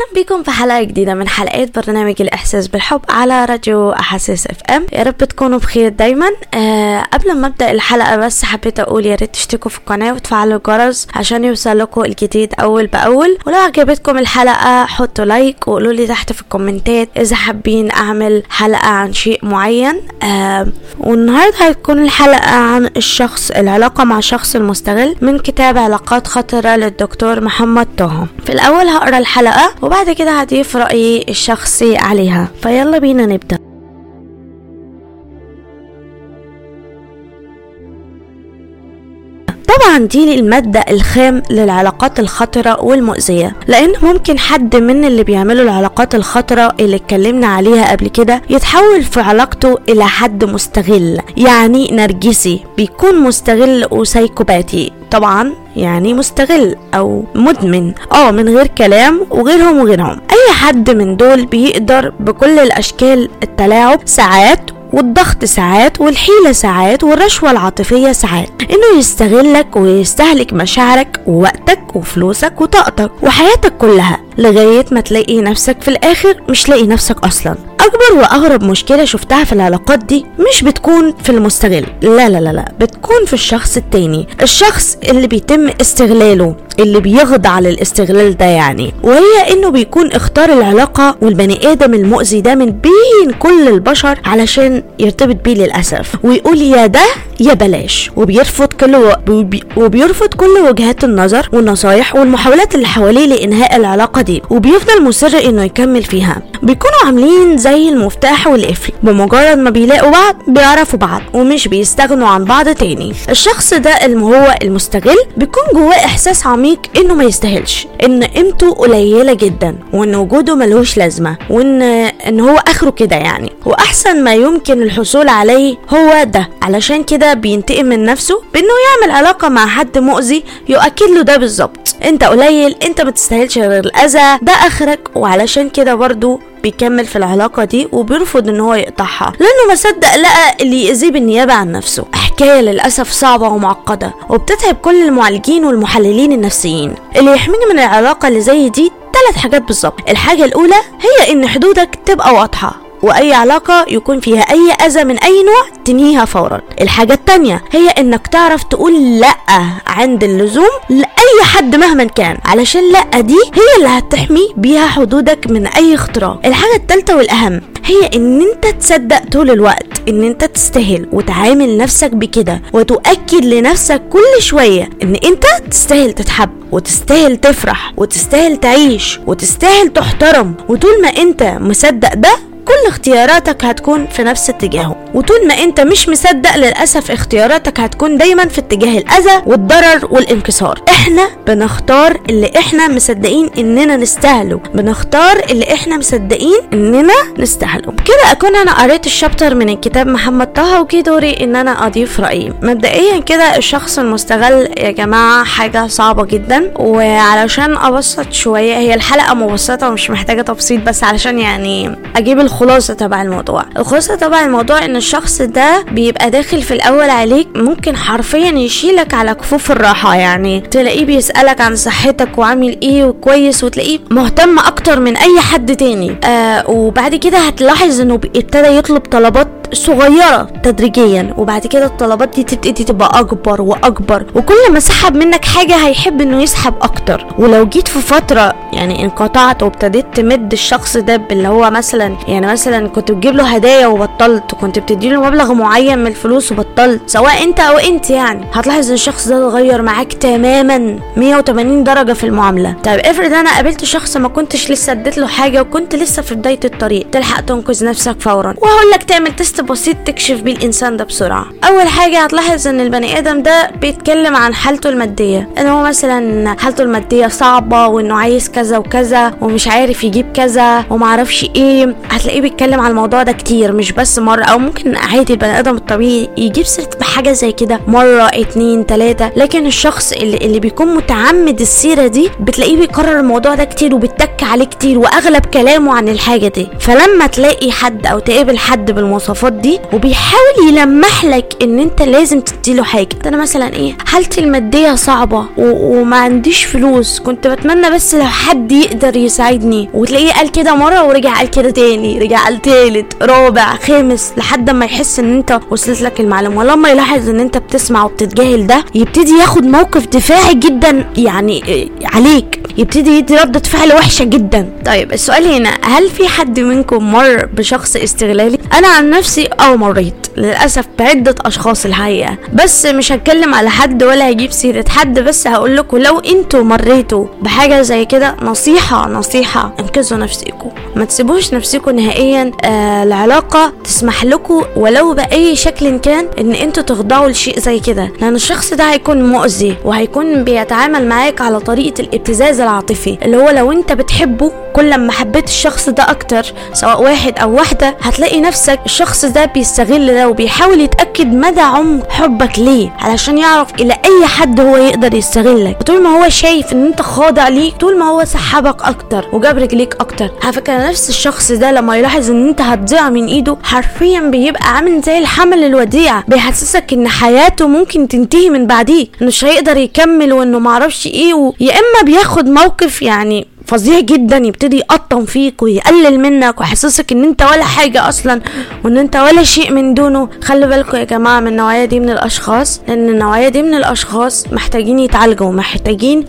أهلا بيكم في حلقة جديدة من حلقات برنامج الإحساس بالحب على راديو أحاسيس FM. يا رب تكونوا بخير دايما. آه قبل ما أبدأ الحلقة بس حبيت أقول يا ريت تشتركوا في القناة وتفعلوا الجرس عشان يوصل لكم الجديد أول بأول. ولو عجبتكم الحلقة حطوا like وقولوا لي تحت في الكومنتات إذا حابين أعمل حلقة عن شيء معين. آه والنهاردة هتكون الحلقة عن الشخص العلاقة مع الشخص المستغل من كتاب علاقات خطرة للدكتور محمد طه. في الأول هقرأ الحلقة وبعد كده هضيف رأيي الشخصي عليها. فيلا بينا نبدأ. طبعا دي المادة الخام للعلاقات الخطرة والمؤذية لأن ممكن حد من اللي بيعملوا العلاقات الخطرة اللي اتكلمنا عليها قبل كده يتحول في علاقته إلى حد مستغل يعني نرجسي بيكون مستغل وسايكوباتي طبعا يعني مستغل أو مدمن آه من غير كلام وغيرهم وغيرهم. أي حد من دول بيقدر بكل الأشكال التلاعب ساعات والضغط ساعات والحيلة ساعات والرشوة العاطفية ساعات. إنه يستغلك ويستهلك مشاعرك ووقتك وفلوسك وطاقتك وحياتك كلها لغاية ما تلاقي نفسك في الآخر مش لاقي نفسك أصلا. أكبر وأغرب مشكلة شفتها في العلاقات دي مش بتكون في المستغل لا لا لا لا بتكون في الشخص التاني الشخص اللي بيتم استغلاله اللي بيخضع للاستغلال ده يعني وهي إنه بيكون اختار العلاقة والبني آدم المؤذي ده من بين كل البشر علشان يرتبط بيه للأسف ويقول يا ده يا بلاش وبيرفض كل و... وبيرفض كل وجهات النظر والنصايح والمحاولات اللي حواليه لإنهاء العلاقة دي وبيفضل مصر إنه يكمل فيها. بيكونوا عاملين زي المفتاح والقفل بمجرد ما بيلاقوا بعض بيعرفوا بعض ومش بيستغنوا عن بعض تاني. الشخص ده اللي هو المستغل بيكون جواه إحساس عميق إنه ما يستاهلش إن قيمته قليلة جدا وإن وجوده ملوش لازمة وإن إن هو آخره كده يعني. وأحسن ما يمكن الحصول عليه هو ده علشان كده بينتقم من نفسه بإنه يعمل علاقة مع حد مؤذي يؤكد له ده بالظبط. أنت قليل أنت ما تستاهلش غير الأذى ده آخرك وعلشان كده برضو بيكمل في العلاقة دي وبيرفض إن هو يقطعها لأنه ما صدق لقى اللي يأذيه بالنيابة عن نفسه. حكاية للأسف صعبة ومعقدة وبتتعب كل المعالجين والمحللين النفسيين. اللي يحميني من العلاقة اللي زي دي ثلاث حاجات بالظبط. الحاجة الأولى هي إن حدودك تبقى واضحة. وأي علاقة يكون فيها أي أذى من أي نوع تنهيها فورا. الحاجة التانية هي إنك تعرف تقول لأ عند اللزوم لأي حد مهما كان علشان لأ دي هي اللي هتحمي بيها حدودك من أي اختراق الحاجة التالتة والأهم هي إن أنت تصدق طول الوقت إن أنت تستاهل وتعامل نفسك بكده وتؤكد لنفسك كل شوية إن أنت تستاهل تتحب وتستاهل تفرح وتستاهل تعيش وتستاهل تحترم. وطول ما أنت مصدق ده كل اختياراتك هتكون في نفس اتجاهه. وطول ما انت مش مصدق للأسف اختياراتك هتكون دايما في اتجاه الأذى والضرر والانكسار. إحنا بنختار اللي إحنا مصدقين إننا نستاهله. بنختار اللي إحنا مصدقين إننا نستاهله. كده أكون أنا قريت الشابتر من الكتاب محمد طه وجي دوري إن أنا أضيف رأيي. مبدئيا كده الشخص المستغل يا جماعة حاجة صعبة جدا. وعلشان أبسط شوية هي الحلقة مبسطة ومش محتاجة تبسيط بس علشان يعني أجيب الخلاصة تبع الموضوع. الخلاصة تبع الموضوع إن الشخص ده بيبقى داخل في الأول عليك ممكن حرفيا يشيلك على كفوف الراحة يعني. تلاقيه بيسألك عن صحتك وعامل إيه وكويس وتلاقيه مهتم أكتر من أي حد تاني. آه وبعد كده هتلاحظ إنه ابتدى يطلب طلبات صغيرة تدريجيا وبعد كده الطلبات دي تبتدي تبقى أكبر وأكبر وكل ما سحب منك حاجة هيحب إنه يسحب أكتر. ولو جيت في فترة يعني انقطعت وابتديت تمد الشخص ده باللي هو مثلا يعني مثلا كنت بتجيب له هدايا وبطلت كنت بتدي له مبلغ معين من الفلوس وبطلت سواء أنت أو أنت يعني هتلاحظ إن الشخص ده اتغير معاك تماما 180 درجة في المعاملة. طيب افرض أنا قابلت شخص ما كنتش لسه اديت له حاجة وكنت لسه في بداية الطريق تلحق تنقذ نفسك فورا وهقول لك تعمل بسيط تكشف بيه الإنسان ده بسرعة. أول حاجة هتلاحظ إن البني آدم ده بيتكلم عن حالته المادية إن هو مثلا حالته المادية صعبة وإنه عايز كذا وكذا ومش عارف يجيب كذا ومعرفش إيه. هتلاقيه بيتكلم عن الموضوع ده كتير مش بس مرة. أو ممكن عادي البني آدم الطبيعي يجيب سيرة بحاجة زي كده مرة اتنين تلاتة. لكن الشخص اللي, اللي بيكون متعمد السيرة دي بتلاقيه بيكرر الموضوع ده كتير وبيتك عليه كتير وأغلب كلامه عن الحاجة دي. فلما تلاقي حد أو تقابل حد بالمواصفات العلاقات دي وبيحاول يلمح لك إن أنت لازم تديله حاجة. أنا مثلا إيه حالتي المادية صعبة. وما عنديش فلوس. كنت بتمنى بس لو حد يقدر يساعدني. وتلاقيه قال كده مرة ورجع قال كده تاني رجع قال تالت رابع خامس لحد ما يحس إن أنت وصلت لك المعلومة. ولما يلاحظ إن أنت بتسمع وبتتجاهل ده يبتدي ياخد موقف دفاعي جدا يعني إيه، عليك. يبتدي يدي ردة فعل وحشة جدا. طيب السؤال هنا هل في حد منكم مر بشخص استغلالي؟ أنا عن نفسي آه مريت. للأسف بعدة أشخاص الحقيقة. بس مش هتكلم على حد ولا هجيب سيرة حد بس هقول لكم لو أنتوا مريتوا بحاجة زي كده نصيحة نصيحة انقذوا نفسكم. ما تسيبوش نفسكم نهائيا آه العلاقة تسمح لكم ولو بأي شكل كان إن أنتوا تخضعوا لشيء زي كده. لأن الشخص ده هيكون مؤذي وهيكون بيتعامل معاك على طريقة الابتزاز العاطفي اللي هو لو انت بتحبه كل ما حبيت الشخص ده أكتر سواء واحد أو واحدة هتلاقي نفسك الشخص ده بيستغل ده وبيحاول يتأكد مدى عمق حبك ليه علشان يعرف إلى أي حد هو يقدر يستغلك طول ما هو شايف إن أنت خاضع ليه طول ما هو سحبك أكتر وجاب رجليك أكتر على فكرة نفس الشخص ده لما يلاحظ إن أنت هتضيع من إيده حرفيا بيبقى عامل زي الحمل الوديع بيحسسك إن حياته ممكن تنتهي من بعديه إنه مش هيقدر يكمل وإنه معرفش إيه. يا إما بياخد موقف يعني فظيع جدا يبتدي يقطم فيك ويقلل منك ويحسسك إن أنت ولا حاجة أصلا وإن أنت ولا شيء من دونه. خلي بالكم يا جماعة من النوعية دي من الأشخاص لأن النوعية دي من الأشخاص محتاجين يتعالجوا محتاجين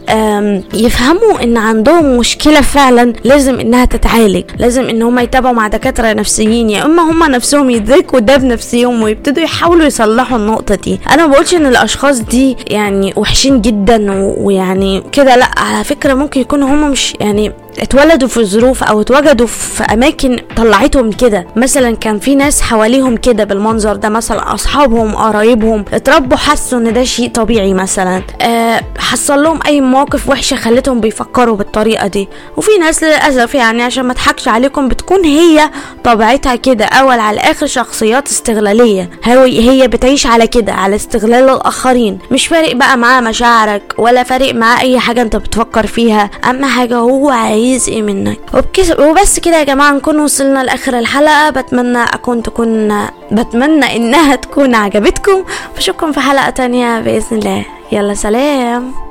يفهموا إن عندهم مشكلة فعلا لازم إنها تتعالج. لازم إن هم يتابعوا مع دكاترة نفسيين. يا إما هم نفسهم يدركوا ده بنفسهم ويبتدوا يحاولوا يصلحوا النقطة دي. أنا ما بقولش إن الأشخاص دي يعني وحشين جدا ويعني كده لأ على فكرة ممكن يكونوا هم مش يعني Nah, nih اتولدوا في ظروف أو اتوجدوا في أماكن طلعتهم كده. مثلا كان في ناس حواليهم كده بالمنظر ده مثلا أصحابهم قرايبهم اتربوا حسوا إن ده شيء طبيعي مثلا. أه حصل لهم أي مواقف وحشة خلتهم بيفكروا بالطريقة دي. وفي ناس للأسف يعني عشان ما اضحكش عليكم بتكون هي طبيعتها كده أول على الآخر شخصيات استغلالية. هي هي بتعيش على كده على استغلال الآخرين. مش فارق بقى معاه مشاعرك ولا فارق معاه أي حاجة أنت بتفكر فيها. أهم حاجة هو عايز إيه منك. وبكس وبس كده يا جماعة نكون وصلنا لآخر الحلقة. بتمنى أكون تكون بتمنى إنها تكون عجبتكم. واشوفكم في حلقة تانية بإذن الله. يلا سلام.